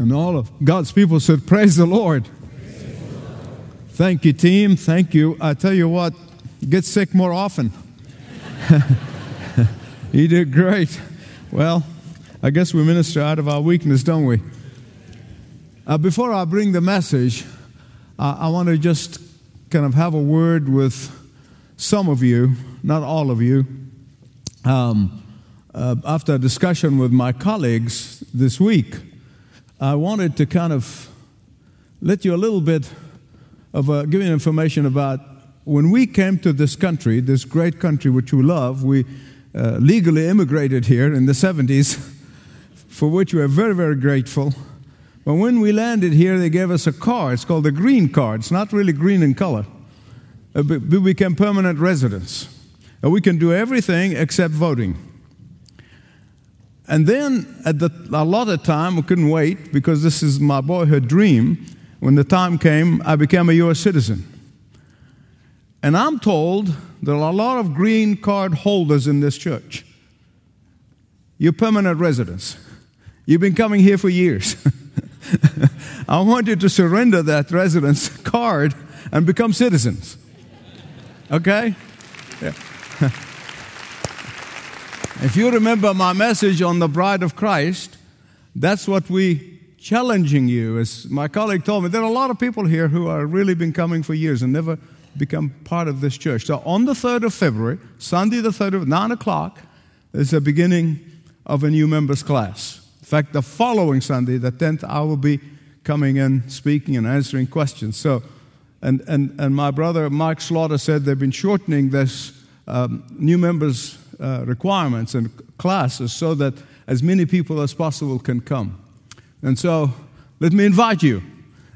And all of God's people said, Praise the Lord. Thank you, team. Thank you. I tell you what, get sick more often. you did great. Well, I guess we minister out of our weakness, don't we? Uh, before I bring the message, I want to just kind of have a word with some of you, not all of you. Um, uh, after a discussion with my colleagues this week, I wanted to kind of let you a little bit of uh, giving information about when we came to this country, this great country which we love. We uh, legally immigrated here in the 70s, for which we are very, very grateful. But when we landed here, they gave us a card. It's called the green card. It's not really green in color. Uh, we became permanent residents. And we can do everything except voting. And then at the, a lot of time, I couldn't wait because this is my boyhood dream. When the time came, I became a U.S. citizen. And I'm told there are a lot of green card holders in this church. You're permanent residents. You've been coming here for years. I want you to surrender that residence card and become citizens. Okay? Yeah. If you remember my message on the bride of Christ, that's what we challenging you. As my colleague told me, there are a lot of people here who are really been coming for years and never become part of this church. So on the 3rd of February, Sunday the 3rd of 9 o'clock, is the beginning of a new members class. In fact, the following Sunday, the 10th, I will be coming in, speaking and answering questions. So, and, and, and my brother Mike Slaughter said they've been shortening this um, new members uh, requirements and classes so that as many people as possible can come. And so, let me invite you.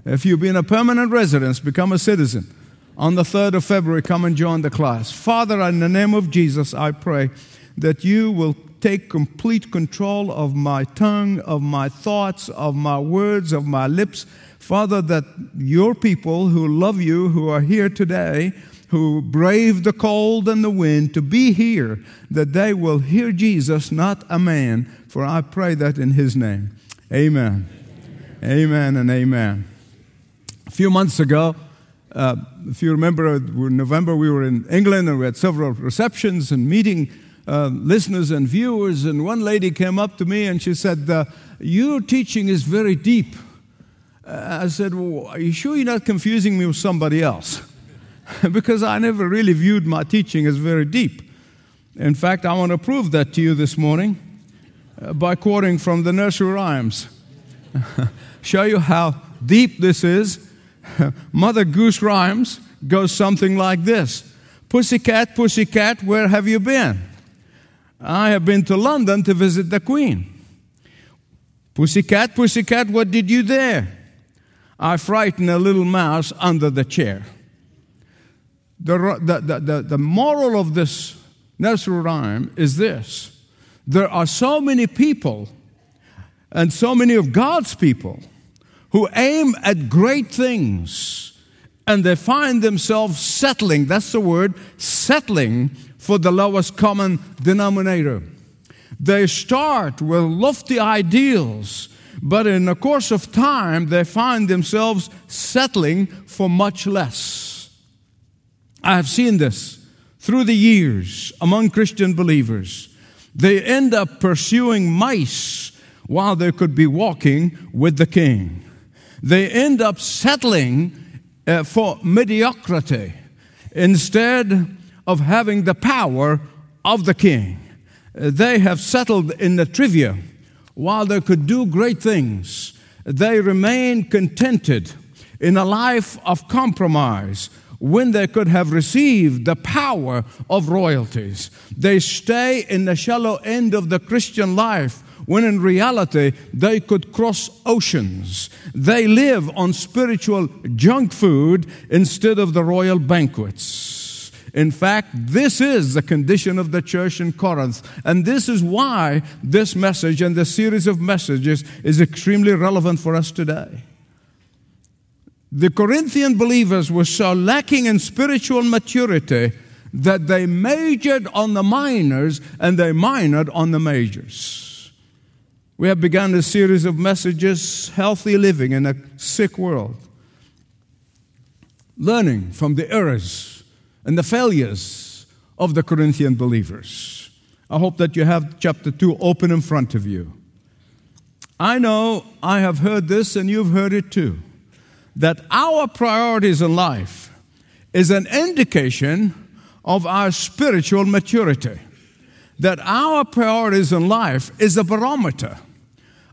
If you've been a permanent resident, become a citizen. On the 3rd of February, come and join the class. Father, in the name of Jesus, I pray that you will take complete control of my tongue, of my thoughts, of my words, of my lips. Father, that your people who love you, who are here today, who braved the cold and the wind to be here, that they will hear Jesus, not a man. For I pray that in his name. Amen. Amen, and amen. A few months ago, uh, if you remember, in November we were in England and we had several receptions and meeting uh, listeners and viewers. And one lady came up to me and she said, uh, Your teaching is very deep. Uh, I said, well, Are you sure you're not confusing me with somebody else? because I never really viewed my teaching as very deep. In fact, I want to prove that to you this morning uh, by quoting from the nursery rhymes. Show you how deep this is. Mother Goose Rhymes goes something like this Pussycat, pussycat, where have you been? I have been to London to visit the Queen. Pussycat, pussycat, what did you there? I frightened a little mouse under the chair. The, the, the, the, moral of this nursery rhyme is this there are so many people and so many of God's people who aim at great things and they find themselves settling, that's the word, settling for the lowest common denominator. They start with lofty ideals, but in the course of time, they find themselves settling for much less. I have seen this through the years among Christian believers. They end up pursuing mice while they could be walking with the king. They end up settling uh, for mediocrity instead of having the power of the king. Uh, they have settled in the trivia while they could do great things. They remain contented in a life of compromise when they could have received the power of royalties. They stay in the shallow end of the Christian life when in reality they could cross oceans. They live on spiritual junk food instead of the royal banquets. In fact, this is the condition of the church in Corinth. And this is why this message and this series of messages is extremely relevant for us today. The Corinthian believers were so lacking in spiritual maturity that they majored on the minors and they minored on the majors. We have begun a series of messages healthy living in a sick world, learning from the errors and the failures of the Corinthian believers. I hope that you have chapter 2 open in front of you. I know I have heard this and you've heard it too that our priorities in life is an indication of our spiritual maturity. That our priorities in life is a barometer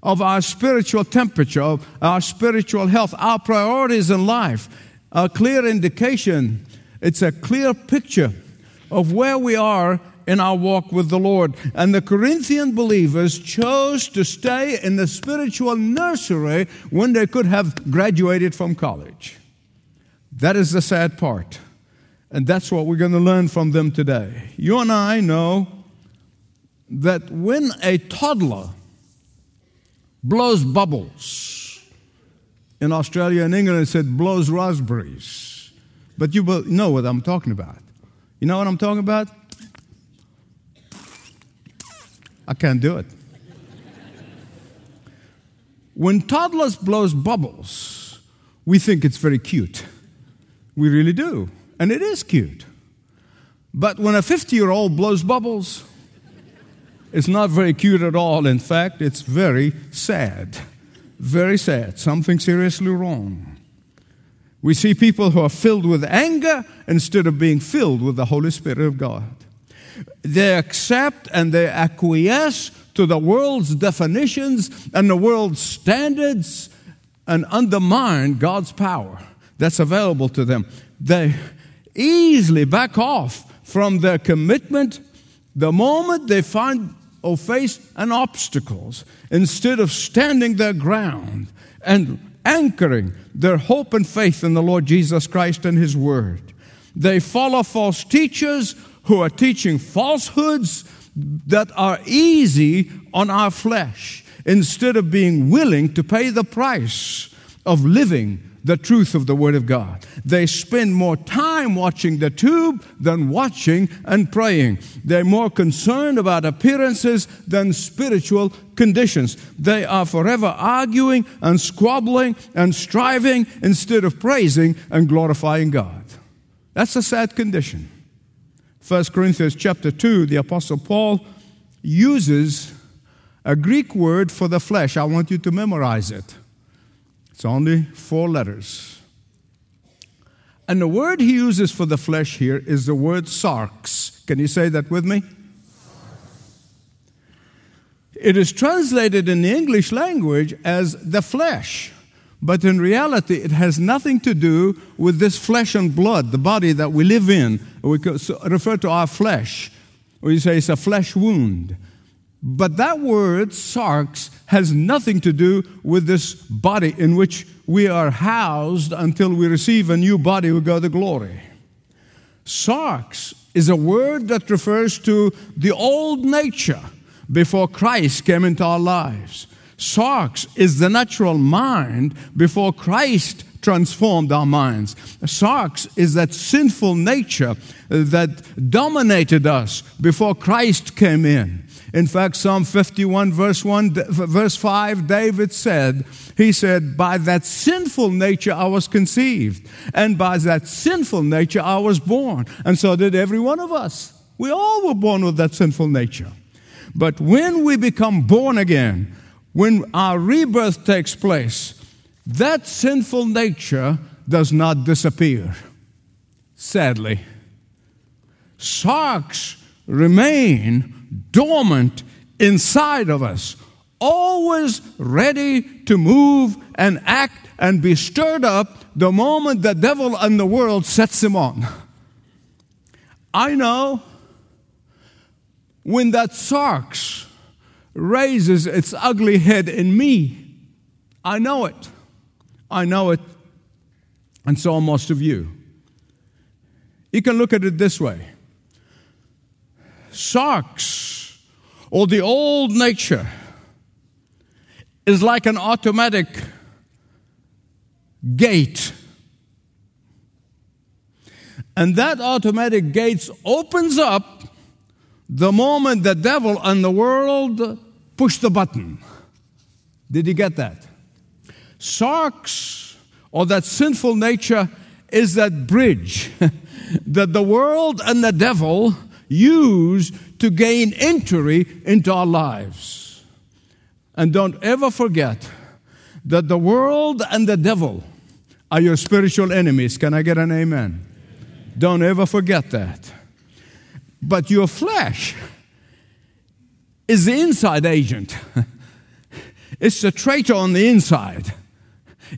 of our spiritual temperature, of our spiritual health. Our priorities in life, are a clear indication, it's a clear picture of where we are in our walk with the Lord. And the Corinthian believers chose to stay in the spiritual nursery when they could have graduated from college. That is the sad part. And that's what we're going to learn from them today. You and I know that when a toddler blows bubbles, in Australia and England it said blows raspberries, but you know what I'm talking about. You know what I'm talking about? I can't do it. when toddlers blows bubbles, we think it's very cute. We really do. And it is cute. But when a 50 year old blows bubbles, it's not very cute at all. In fact, it's very sad. Very sad. Something seriously wrong. We see people who are filled with anger instead of being filled with the Holy Spirit of God. They accept and they acquiesce to the world's definitions and the world's standards and undermine God's power that's available to them. They easily back off from their commitment the moment they find or face an obstacles instead of standing their ground and anchoring their hope and faith in the Lord Jesus Christ and His Word. They follow false teachers who are teaching falsehoods that are easy on our flesh instead of being willing to pay the price of living the truth of the Word of God. They spend more time watching the tube than watching and praying. They're more concerned about appearances than spiritual conditions. They are forever arguing and squabbling and striving instead of praising and glorifying God. That's a sad condition. 1 Corinthians chapter 2, the Apostle Paul uses a Greek word for the flesh. I want you to memorize it. It's only four letters. And the word he uses for the flesh here is the word sarx. Can you say that with me? It is translated in the English language as the flesh. But in reality, it has nothing to do with this flesh and blood, the body that we live in. We refer to our flesh, We say it's a flesh wound. But that word, sarx, has nothing to do with this body in which we are housed until we receive a new body we go to glory. Sarx is a word that refers to the old nature before Christ came into our lives. Sarx is the natural mind before Christ transformed our minds. Sarx is that sinful nature that dominated us before Christ came in. In fact, Psalm 51, verse 1, verse 5, David said, He said, By that sinful nature I was conceived, and by that sinful nature I was born. And so did every one of us. We all were born with that sinful nature. But when we become born again, when our rebirth takes place, that sinful nature does not disappear. Sadly, sarx remain dormant inside of us, always ready to move and act and be stirred up the moment the devil and the world sets him on. I know when that sarx raises its ugly head in me. I know it. I know it. And so are most of you. You can look at it this way sarx, or the old nature, is like an automatic gate. And that automatic gate opens up the moment the devil and the world push the button. Did you get that? Sarx, or that sinful nature, is that bridge that the world and the devil use to gain entry into our lives. And don't ever forget that the world and the devil are your spiritual enemies. Can I get an amen? Don't ever forget that. But your flesh is the inside agent. it's the traitor on the inside.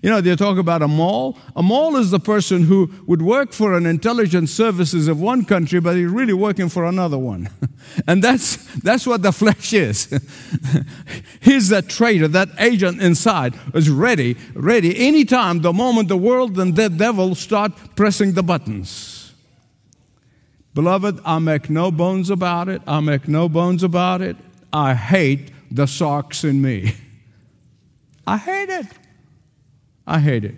You know, they talk about a mole. A mole is the person who would work for an intelligence services of one country, but he's really working for another one. and that's, that's what the flesh is. he's that traitor, that agent inside is ready, ready anytime, the moment the world and the devil start pressing the buttons. Beloved, I make no bones about it. I make no bones about it. I hate the Sarx in me. I hate it. I hate it.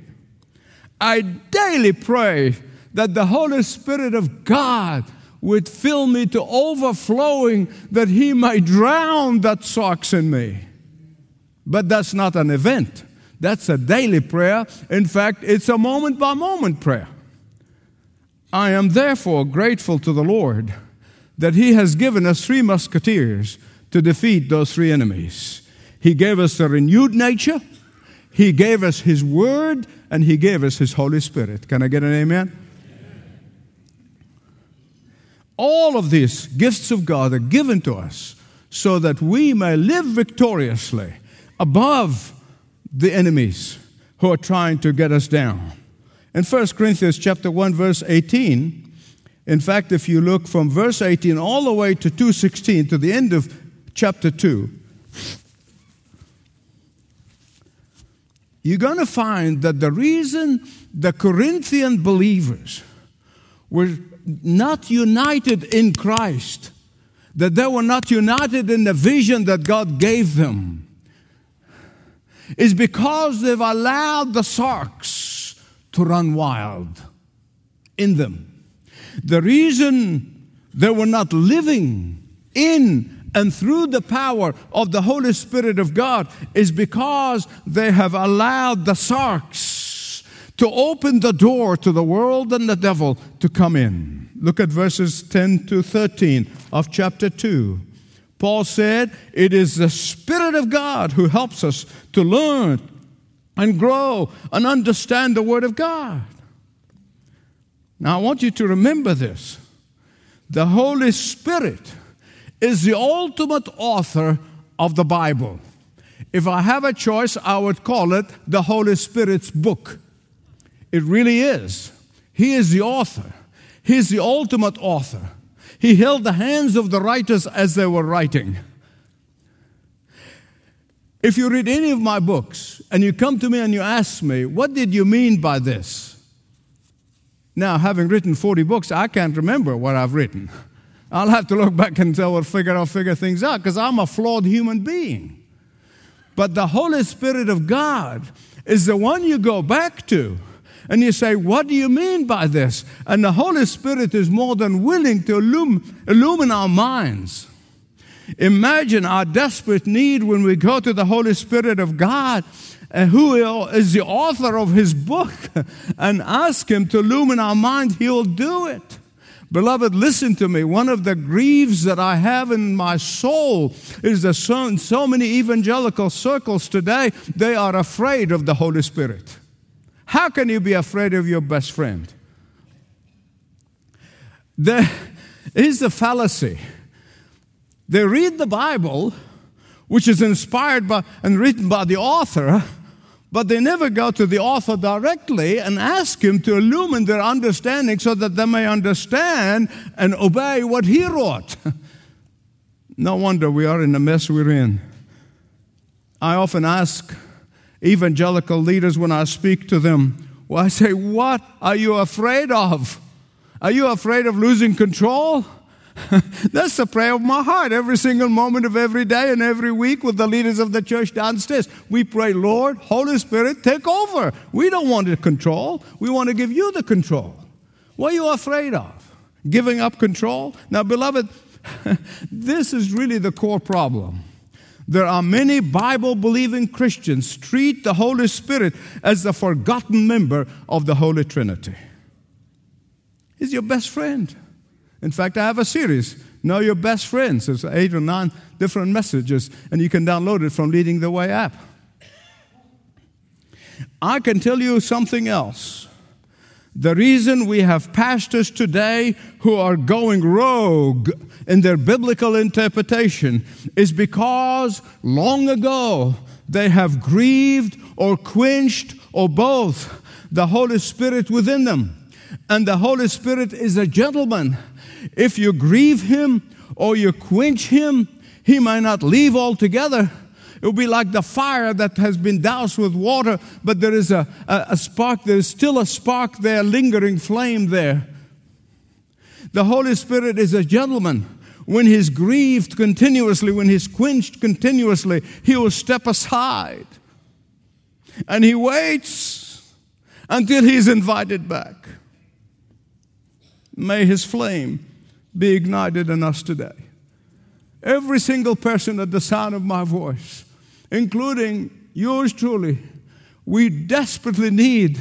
I daily pray that the Holy Spirit of God would fill me to overflowing that He might drown that Sarx in me. But that's not an event, that's a daily prayer. In fact, it's a moment by moment prayer. I am therefore grateful to the Lord that He has given us three musketeers to defeat those three enemies. He gave us a renewed nature. He gave us His Word and He gave us His Holy Spirit. Can I get an amen? All of these gifts of God are given to us so that we may live victoriously above the enemies who are trying to get us down. In 1 Corinthians chapter 1 verse 18, in fact if you look from verse 18 all the way to 216 to the end of chapter 2, you're going to find that the reason the Corinthian believers were not united in Christ, that they were not united in the vision that God gave them, is because they've allowed the sarx to run wild in them. The reason they were not living in and through the power of the Holy Spirit of God is because they have allowed the sarx to open the door to the world and the devil to come in. Look at verses 10 to 13 of chapter 2. Paul said, It is the Spirit of God who helps us to learn and grow and understand the Word of God. Now, I want you to remember this. The Holy Spirit is the ultimate author of the Bible. If I have a choice, I would call it the Holy Spirit's book. It really is. He is the author, He's the ultimate author. He held the hands of the writers as they were writing. If you read any of my books and you come to me and you ask me, What did you mean by this? Now, having written 40 books, I can't remember what I've written. I'll have to look back and tell figure I'll figure things out because I'm a flawed human being. But the Holy Spirit of God is the one you go back to. And you say, What do you mean by this? And the Holy Spirit is more than willing to illum- illumine our minds. Imagine our desperate need when we go to the Holy Spirit of God, uh, who is the author of His book, and ask Him to illumine our minds. He'll do it. Beloved, listen to me. One of the grieves that I have in my soul is that so, so many evangelical circles today, they are afraid of the Holy Spirit. How can you be afraid of your best friend? There is a fallacy. They read the Bible, which is inspired by and written by the author, but they never go to the author directly and ask him to illumine their understanding so that they may understand and obey what he wrote. no wonder we are in the mess we're in. I often ask evangelical leaders when I speak to them, well, I say, What are you afraid of? Are you afraid of losing control? That's the prayer of my heart every single moment of every day and every week with the leaders of the church downstairs. We pray, Lord, Holy Spirit, take over. We don't want to control, we want to give you the control. What are you afraid of? Giving up control? Now, beloved, this is really the core problem. There are many Bible believing Christians treat the Holy Spirit as the forgotten member of the Holy Trinity. He's your best friend. In fact, I have a series, Know Your Best Friends. There's eight or nine different messages, and you can download it from Leading the Way app. I can tell you something else. The reason we have pastors today who are going rogue in their biblical interpretation is because long ago they have grieved or quenched or both the Holy Spirit within them. And the Holy Spirit is a gentleman. If you grieve him or you quench him, he might not leave altogether. It will be like the fire that has been doused with water, but there is a, a, a spark, there is still a spark there, lingering flame there. The Holy Spirit is a gentleman. When he's grieved continuously, when he's quenched continuously, he will step aside. And he waits until he's invited back. May his flame be ignited in us today. Every single person at the sound of my voice, including yours truly, we desperately need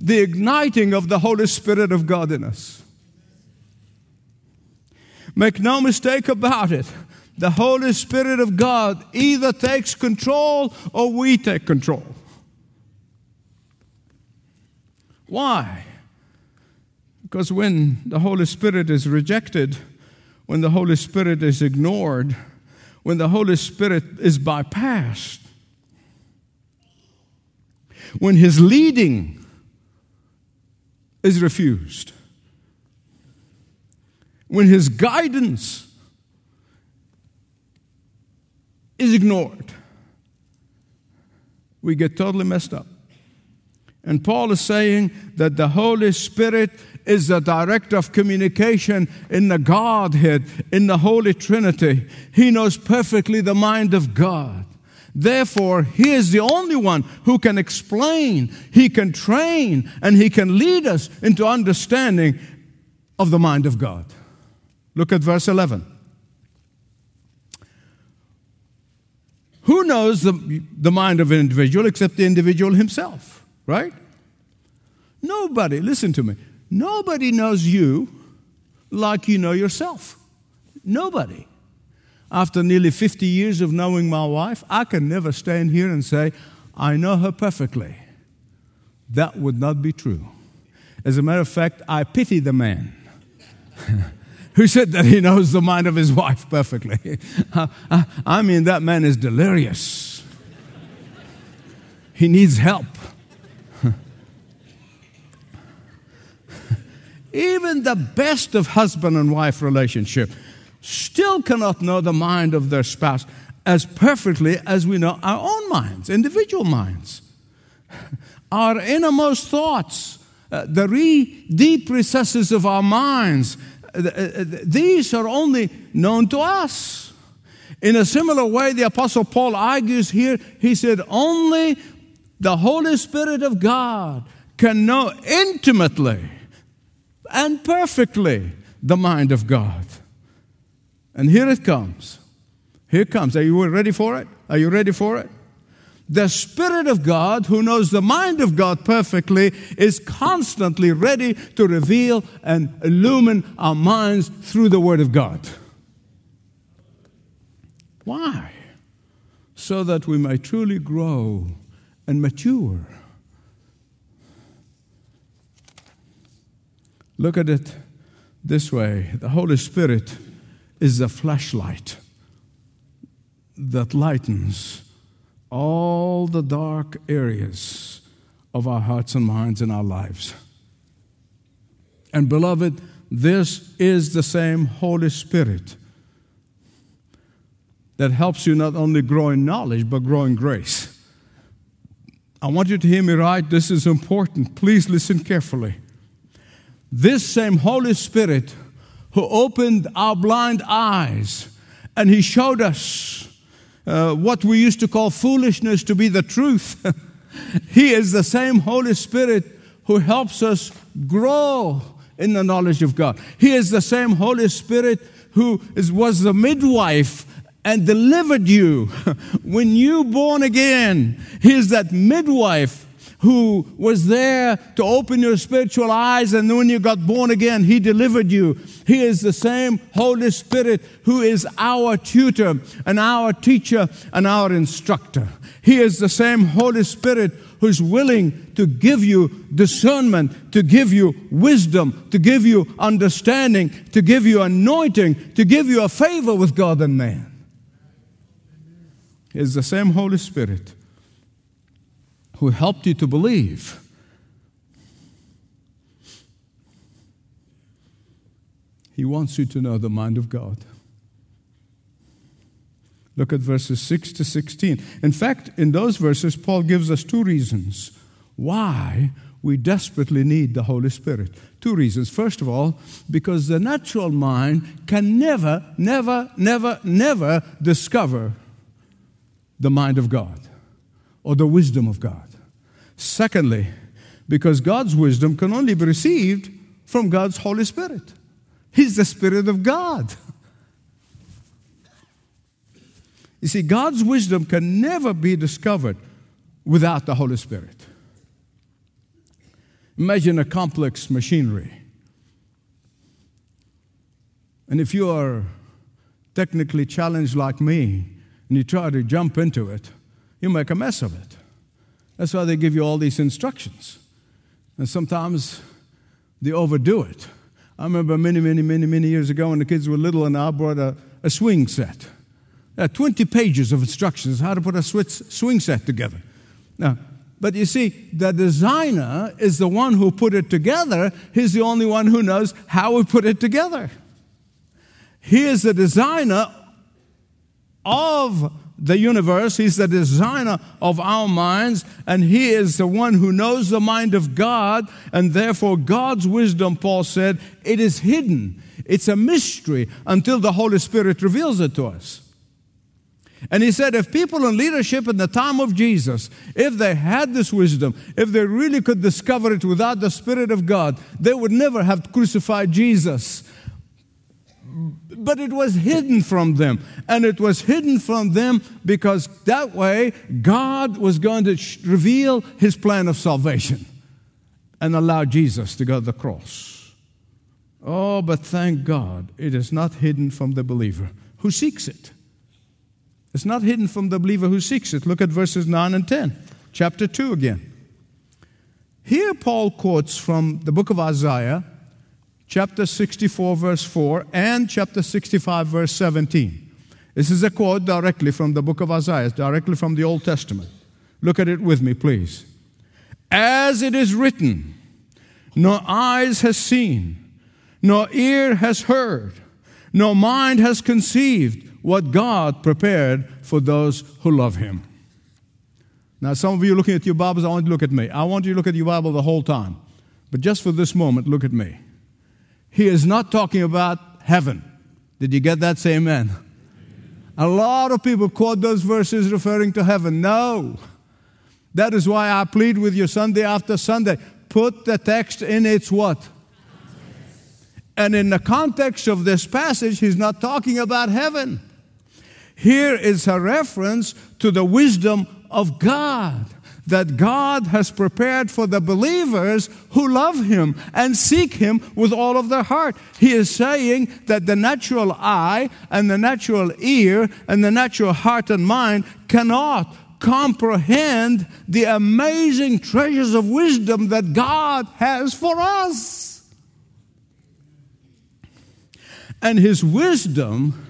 the igniting of the Holy Spirit of God in us. Make no mistake about it. The Holy Spirit of God either takes control or we take control. Why? Because when the Holy Spirit is rejected, when the Holy Spirit is ignored, when the Holy Spirit is bypassed, when His leading is refused, when His guidance is ignored, we get totally messed up. And Paul is saying that the Holy Spirit is the director of communication in the Godhead, in the Holy Trinity. He knows perfectly the mind of God. Therefore, He is the only one who can explain, He can train, and He can lead us into understanding of the mind of God. Look at verse 11. Who knows the, the mind of an individual except the individual himself, right? Nobody, listen to me, nobody knows you like you know yourself. Nobody. After nearly 50 years of knowing my wife, I can never stand here and say, I know her perfectly. That would not be true. As a matter of fact, I pity the man who said that he knows the mind of his wife perfectly. I mean, that man is delirious. He needs help. Even the best of husband and wife relationship still cannot know the mind of their spouse as perfectly as we know our own minds, individual minds. Our innermost thoughts, uh, the re- deep recesses of our minds, uh, uh, these are only known to us. In a similar way, the Apostle Paul argues here, he said, only the Holy Spirit of God can know intimately and perfectly the mind of God. And here it comes. Here it comes. Are you ready for it? Are you ready for it? The Spirit of God, who knows the mind of God perfectly, is constantly ready to reveal and illumine our minds through the Word of God. Why? So that we may truly grow and mature Look at it this way the Holy Spirit is a flashlight that lightens all the dark areas of our hearts and minds and our lives. And beloved, this is the same Holy Spirit that helps you not only grow in knowledge, but grow in grace. I want you to hear me right. This is important. Please listen carefully. This same Holy Spirit who opened our blind eyes and He showed us uh, what we used to call foolishness to be the truth. he is the same Holy Spirit who helps us grow in the knowledge of God. He is the same Holy Spirit who is, was the midwife and delivered you. when you born again, He is that midwife who was there to open your spiritual eyes, and when you got born again, He delivered you. He is the same Holy Spirit who is our tutor and our teacher and our instructor. He is the same Holy Spirit who's willing to give you discernment, to give you wisdom, to give you understanding, to give you anointing, to give you a favor with God and man. Is the same Holy Spirit who helped you to believe. He wants you to know the mind of God. Look at verses 6 to 16. In fact, in those verses, Paul gives us two reasons why we desperately need the Holy Spirit. Two reasons. First of all, because the natural mind can never, never, never, never discover the mind of God or the wisdom of God. Secondly, because God's wisdom can only be received from God's Holy Spirit. He's the Spirit of God. You see, God's wisdom can never be discovered without the Holy Spirit. Imagine a complex machinery. And if you are technically challenged like me and you try to jump into it, you make a mess of it. That's why they give you all these instructions. And sometimes they overdo it. I remember many, many, many, many years ago when the kids were little and I brought a, a swing set. There are 20 pages of instructions how to put a swing set together. Now, but you see, the designer is the one who put it together. He's the only one who knows how we put it together. He is the designer of the universe. He's the designer of our minds, and He is the one who knows the mind of God, and therefore God's wisdom, Paul said, it is hidden. It's a mystery until the Holy Spirit reveals it to us. And he said, if people in leadership in the time of Jesus, if they had this wisdom, if they really could discover it without the Spirit of God, they would never have crucified Jesus. But it was hidden from them. And it was hidden from them because that way God was going to reveal his plan of salvation and allow Jesus to go to the cross. Oh, but thank God it is not hidden from the believer who seeks it. It's not hidden from the believer who seeks it. Look at verses 9 and 10, chapter 2 again. Here, Paul quotes from the book of Isaiah, chapter 64, verse 4, and chapter 65, verse 17. This is a quote directly from the book of Isaiah, directly from the Old Testament. Look at it with me, please. As it is written, no eyes has seen, no ear has heard, no mind has conceived what God prepared for those who love Him. Now, some of you looking at your Bibles, I want you to look at me. I want you to look at your Bible the whole time. But just for this moment, look at me. He is not talking about heaven. Did you get that? Say amen. A lot of people quote those verses referring to heaven. No. That is why I plead with you Sunday after Sunday. Put the text in its what? And in the context of this passage, he's not talking about heaven. Here is a reference to the wisdom of God that God has prepared for the believers who love Him and seek Him with all of their heart. He is saying that the natural eye and the natural ear and the natural heart and mind cannot comprehend the amazing treasures of wisdom that God has for us. And His wisdom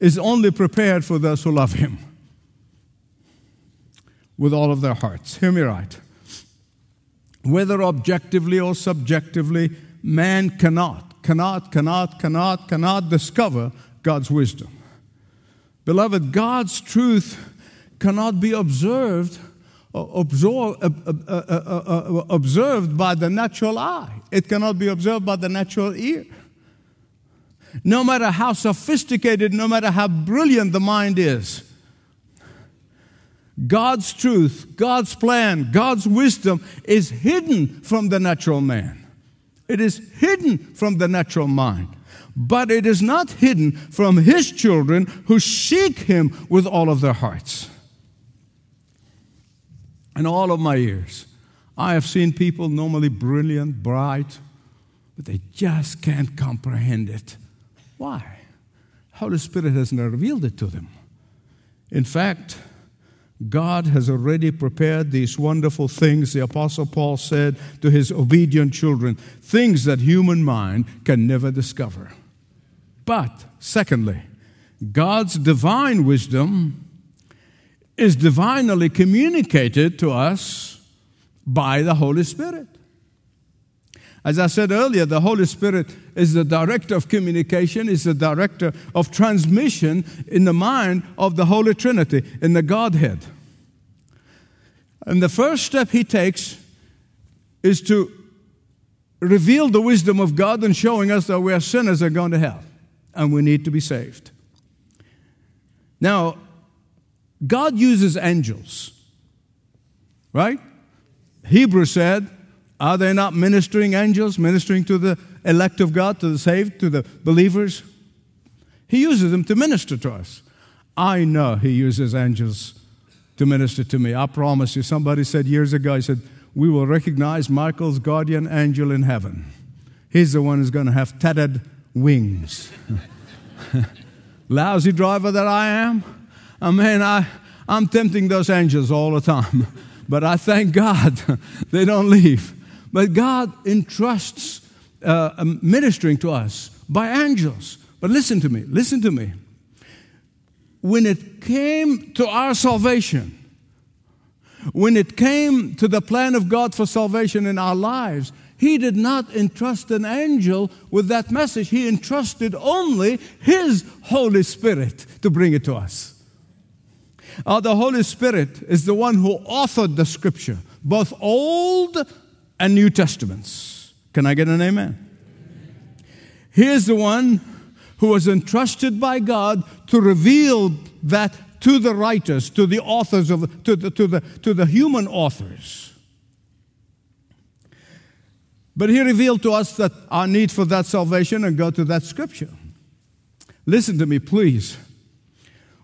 is only prepared for those who love Him with all of their hearts. Hear me right. Whether objectively or subjectively, man cannot, cannot, cannot, cannot, cannot discover God's wisdom. Beloved, God's truth cannot be observed uh, uh, uh, observed by the natural eye. It cannot be observed by the natural ear. No matter how sophisticated, no matter how brilliant the mind is, God's truth, God's plan, God's wisdom is hidden from the natural man. It is hidden from the natural mind. but it is not hidden from his children who seek him with all of their hearts. In all of my years, I have seen people normally brilliant, bright, but they just can't comprehend it. Why? Holy Spirit has not revealed it to them. In fact, God has already prepared these wonderful things, the Apostle Paul said to his obedient children, things that human mind can never discover. But, secondly, God's divine wisdom is divinely communicated to us by the Holy Spirit. As I said earlier, the Holy Spirit is the director of communication, is the director of transmission in the mind of the Holy Trinity, in the Godhead. And the first step he takes is to reveal the wisdom of God and showing us that we are sinners and going to hell and we need to be saved. Now, God uses angels, right? Hebrews said, Are they not ministering angels, ministering to the elect of God, to the saved, to the believers? He uses them to minister to us. I know He uses angels to minister to me. I promise you. Somebody said years ago, I said, We will recognize Michael's guardian angel in heaven. He's the one who's going to have tattered wings. Lousy driver that I am. I mean, I, I'm tempting those angels all the time, but I thank God they don't leave. But God entrusts uh, um, ministering to us by angels. But listen to me, listen to me. When it came to our salvation, when it came to the plan of God for salvation in our lives, He did not entrust an angel with that message. He entrusted only His Holy Spirit to bring it to us. Uh, the Holy Spirit is the one who authored the scripture, both Old and New Testaments. Can I get an amen? He is the one who was entrusted by God to reveal that to the writers, to the authors of to the, to the, to the human authors. But he revealed to us that our need for that salvation and go to that scripture. Listen to me, please.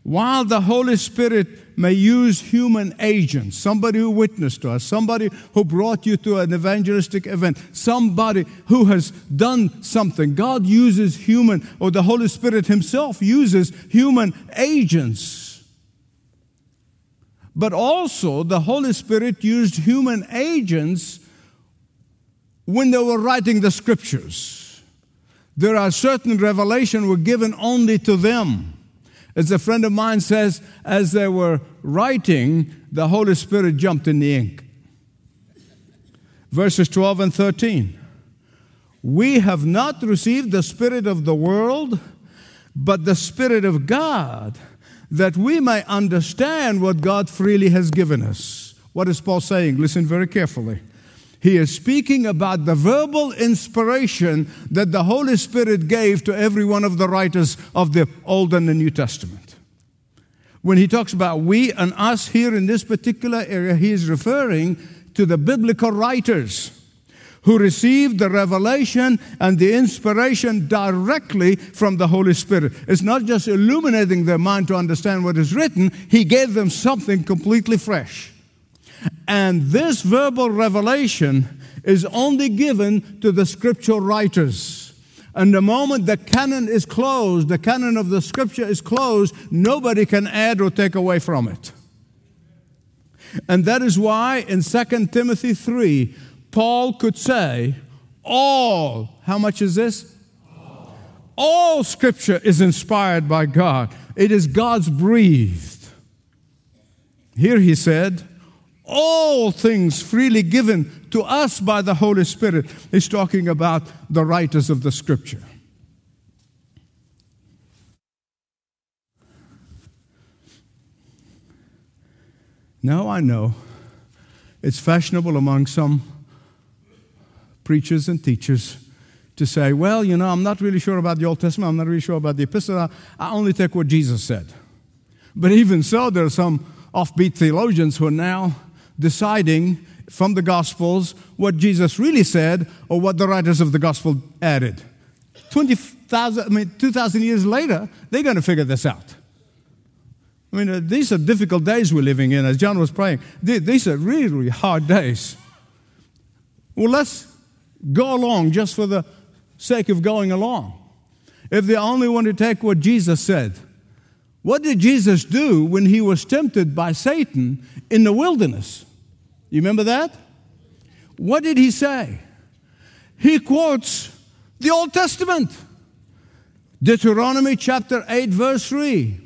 While the Holy Spirit may use human agents, somebody who witnessed to us, somebody who brought you to an evangelistic event, somebody who has done something, God uses human, or the Holy Spirit Himself uses human agents. But also, the Holy Spirit used human agents when they were writing the scriptures. There are certain revelations were given only to them. As a friend of mine says, as they were writing, the Holy Spirit jumped in the ink. Verses 12 and 13. We have not received the Spirit of the world, but the Spirit of God, that we may understand what God freely has given us. What is Paul saying? Listen very carefully. He is speaking about the verbal inspiration that the Holy Spirit gave to every one of the writers of the Old and the New Testament. When he talks about we and us here in this particular area, he is referring to the biblical writers who received the revelation and the inspiration directly from the Holy Spirit. It's not just illuminating their mind to understand what is written, He gave them something completely fresh. And this verbal revelation is only given to the scripture writers. And the moment the canon is closed, the canon of the scripture is closed, nobody can add or take away from it. And that is why in 2 Timothy 3, Paul could say, All, how much is this? All, All scripture is inspired by God, it is God's breathed. Here he said, all things freely given to us by the Holy Spirit. He's talking about the writers of the scripture. Now I know it's fashionable among some preachers and teachers to say, well, you know, I'm not really sure about the Old Testament, I'm not really sure about the Epistle, I only take what Jesus said. But even so, there are some offbeat theologians who are now deciding from the Gospels what Jesus really said or what the writers of the Gospel added. 20,000, I mean, 2,000 years later, they're going to figure this out. I mean, uh, these are difficult days we're living in, as John was praying. These are really, really hard days. Well, let's go along just for the sake of going along. If they only want to take what Jesus said, what did Jesus do when he was tempted by Satan in the wilderness? You remember that? What did he say? He quotes the Old Testament. Deuteronomy chapter 8, verse 3.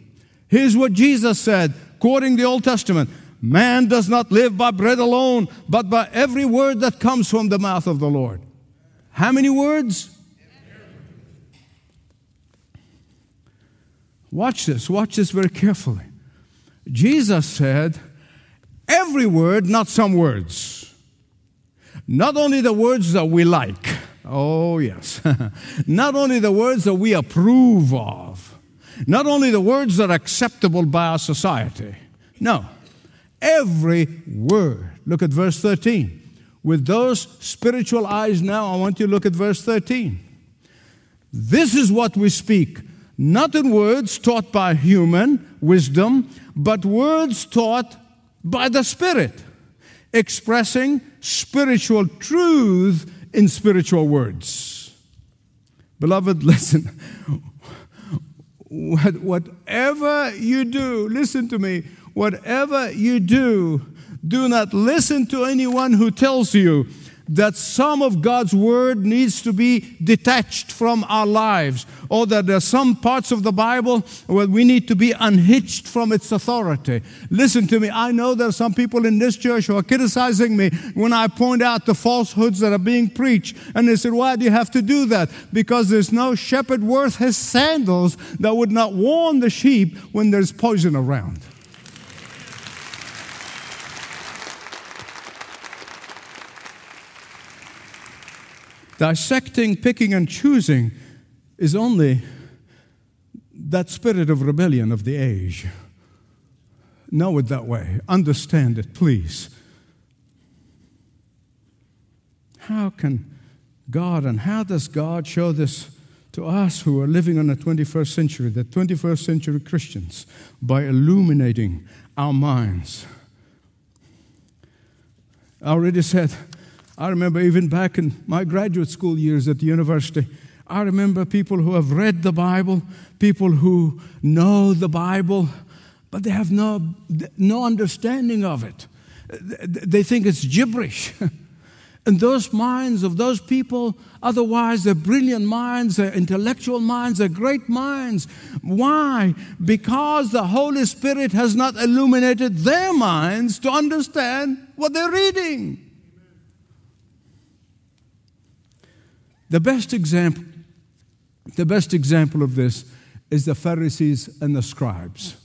Here's what Jesus said, quoting the Old Testament Man does not live by bread alone, but by every word that comes from the mouth of the Lord. How many words? Watch this, watch this very carefully. Jesus said, Every word, not some words. Not only the words that we like, oh yes, not only the words that we approve of, not only the words that are acceptable by our society, no, every word. Look at verse 13. With those spiritual eyes now, I want you to look at verse 13. This is what we speak, not in words taught by human wisdom, but words taught by the Spirit, expressing spiritual truth in spiritual words. Beloved, listen. Whatever you do, listen to me, whatever you do, do not listen to anyone who tells you that some of God's word needs to be detached from our lives, or that there are some parts of the Bible where we need to be unhitched from its authority. Listen to me, I know there are some people in this church who are criticizing me when I point out the falsehoods that are being preached. And they said, Why do you have to do that? Because there's no shepherd worth his sandals that would not warn the sheep when there's poison around. Dissecting, picking, and choosing is only that spirit of rebellion of the age. Know it that way. Understand it, please. How can God and how does God show this to us who are living in the 21st century, the 21st century Christians, by illuminating our minds? I already said I remember even back in my graduate school years at the university, I remember people who have read the Bible, people who know the Bible, but they have no, no understanding of it. They think it's gibberish. and those minds of those people, otherwise, they're brilliant minds, they're intellectual minds, they're great minds. Why? Because the Holy Spirit has not illuminated their minds to understand what they're reading. The best example, the best example of this is the Pharisees and the scribes.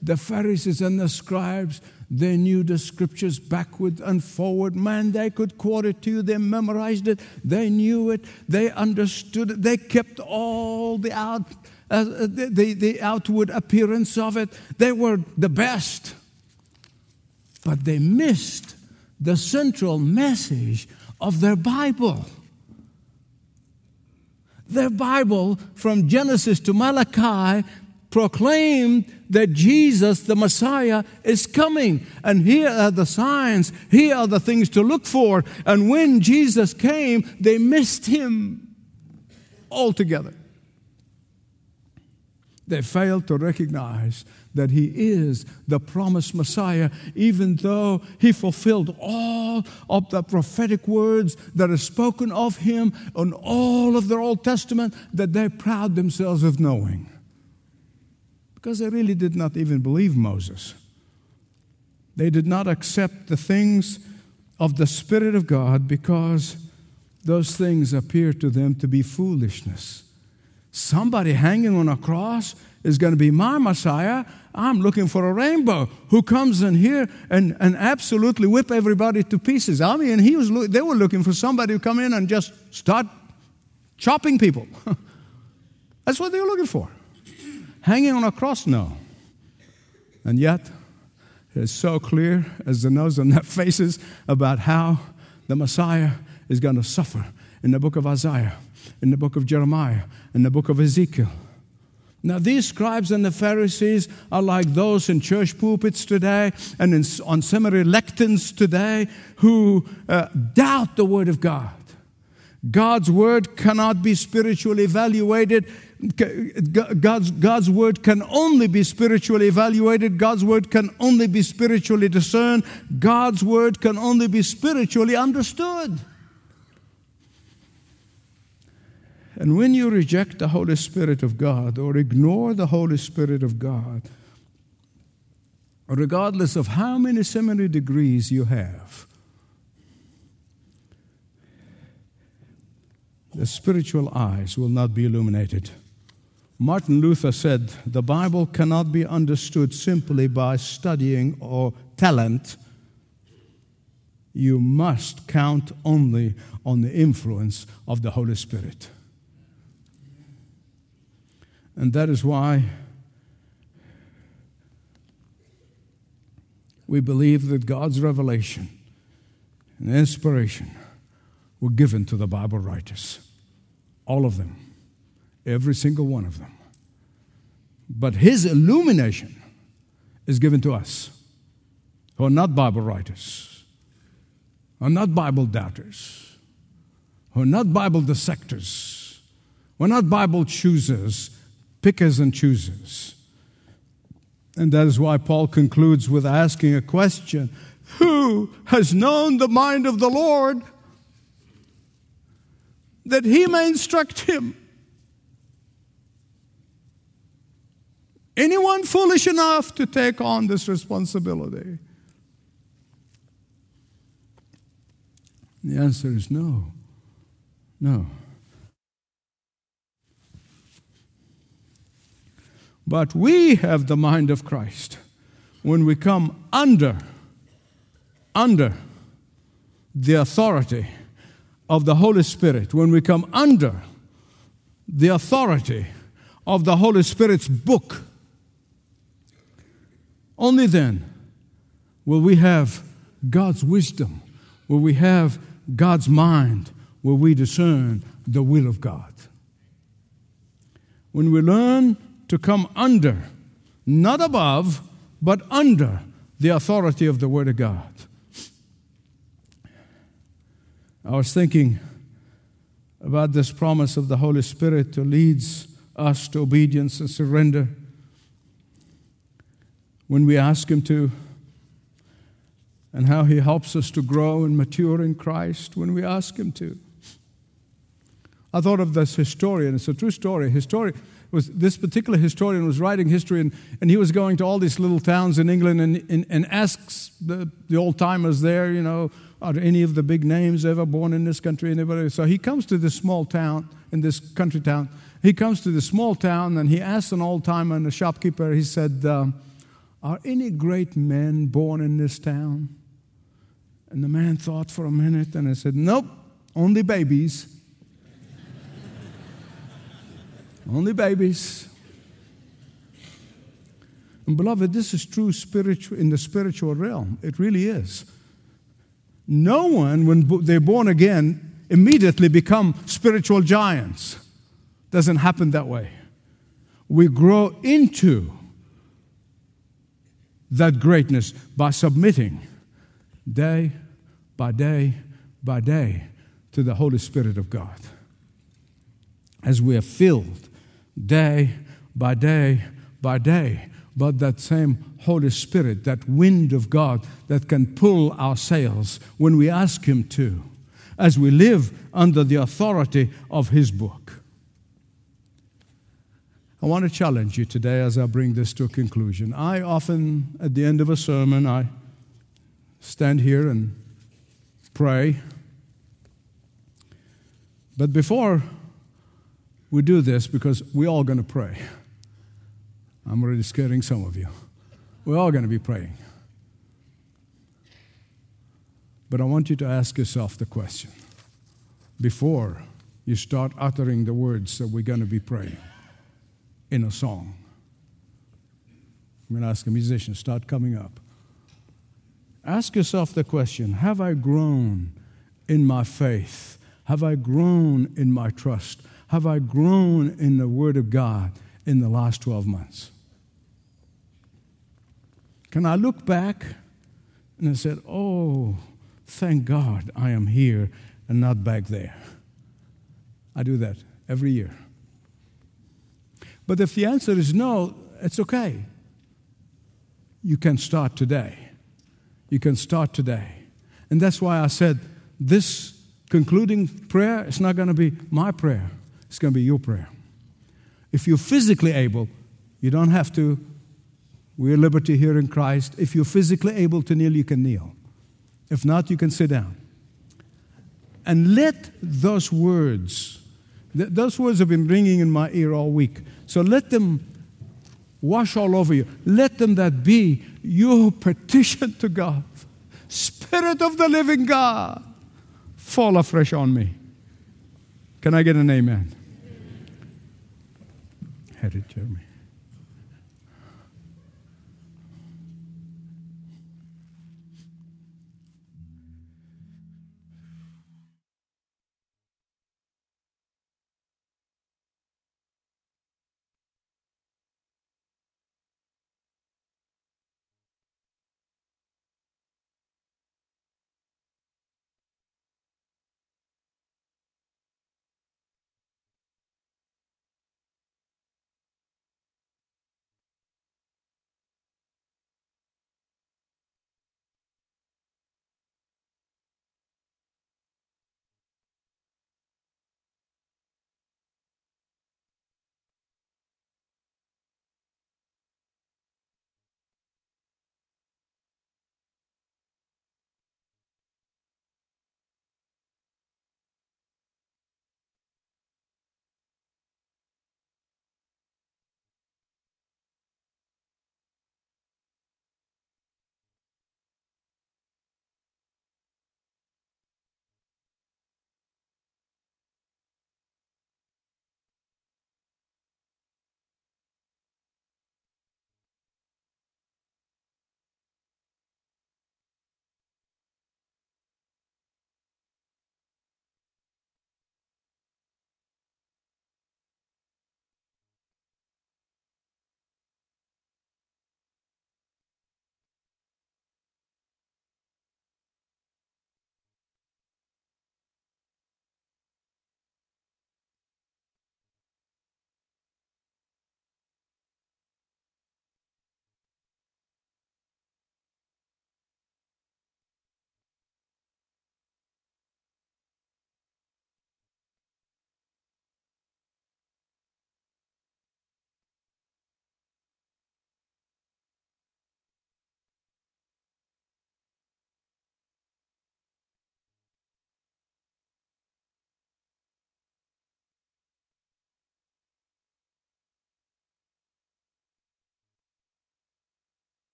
The Pharisees and the scribes, they knew the scriptures backward and forward. Man, they could quote it to you. They memorized it. They knew it. They understood it. They kept all the out, uh, the, the, the outward appearance of it. They were the best. But they missed the central message of their Bible. Their Bible, from Genesis to Malachi, proclaimed that Jesus, the Messiah, is coming. And here are the signs, here are the things to look for. And when Jesus came, they missed him altogether. They failed to recognize that he is the promised Messiah, even though he fulfilled all of the prophetic words that are spoken of him on all of their Old Testament that they proud themselves of knowing. Because they really did not even believe Moses. They did not accept the things of the Spirit of God because those things appeared to them to be foolishness. Somebody hanging on a cross is going to be my Messiah. I'm looking for a Rambo who comes in here and, and absolutely whip everybody to pieces. I mean, he was, they were looking for somebody to come in and just start chopping people. That's what they were looking for. Hanging on a cross, no. And yet, it's so clear as the nose on their faces about how the Messiah is going to suffer in the book of Isaiah. In the book of Jeremiah, in the book of Ezekiel. Now, these scribes and the Pharisees are like those in church pulpits today and in, on seminary lecterns today who uh, doubt the Word of God. God's Word cannot be spiritually evaluated. God's, God's Word can only be spiritually evaluated. God's Word can only be spiritually discerned. God's Word can only be spiritually understood. And when you reject the Holy Spirit of God or ignore the Holy Spirit of God, regardless of how many seminary degrees you have, the spiritual eyes will not be illuminated. Martin Luther said, The Bible cannot be understood simply by studying or talent. You must count only on the influence of the Holy Spirit. And that is why we believe that God's revelation and inspiration were given to the Bible writers. All of them. Every single one of them. But His illumination is given to us who are not Bible writers, who are not Bible doubters, who are not Bible dissectors, who are not Bible choosers pickers and choosers. And that is why Paul concludes with asking a question Who has known the mind of the Lord that he may instruct him? Anyone foolish enough to take on this responsibility? The answer is no. No. But we have the mind of Christ when we come under, under the authority of the Holy Spirit, when we come under the authority of the Holy Spirit's book, only then will we have God's wisdom, will we have God's mind, will we discern the will of God. When we learn to come under, not above, but under the authority of the Word of God. I was thinking about this promise of the Holy Spirit to lead us to obedience and surrender when we ask Him to, and how He helps us to grow and mature in Christ when we ask Him to. I thought of this historian, it's a true story. Historian was this particular historian was writing history and, and he was going to all these little towns in England and, and, and asks the, the old timers there, you know, are any of the big names ever born in this country? Anybody? So he comes to this small town, in this country town. He comes to this small town and he asks an old timer and a shopkeeper, he said, uh, Are any great men born in this town? And the man thought for a minute and he said, Nope, only babies. Only babies. And beloved, this is true spiritual in the spiritual realm. It really is. No one, when they're born again, immediately become spiritual giants. Doesn't happen that way. We grow into that greatness by submitting day by day by day to the Holy Spirit of God. As we are filled day by day by day. But that same Holy Spirit, that wind of God that can pull our sails when we ask Him to, as we live under the authority of His book. I want to challenge you today as I bring this to a conclusion. I often, at the end of a sermon, I stand here and pray. But before we do this because we're all going to pray. I'm already scaring some of you. We're all going to be praying. But I want you to ask yourself the question before you start uttering the words that we're going to be praying in a song. I'm going to ask a musician, start coming up. Ask yourself the question Have I grown in my faith Have I grown in my trust? Have I grown in the Word of God in the last 12 months? Can I look back and I said, Oh, thank God I am here and not back there? I do that every year. But if the answer is no, it's okay. You can start today. You can start today. And that's why I said this concluding prayer is not going to be my prayer, it's going to be your prayer. If you're physically able, you don't have to. We're liberty here in Christ. If you're physically able to kneel, you can kneel. If not, you can sit down. And let those words, th- those words have been ringing in my ear all week. So let them wash all over you. Let them that be your petition to God. Spirit of the living God, fall afresh on me. Can I get an amen? Had it, Jeremy.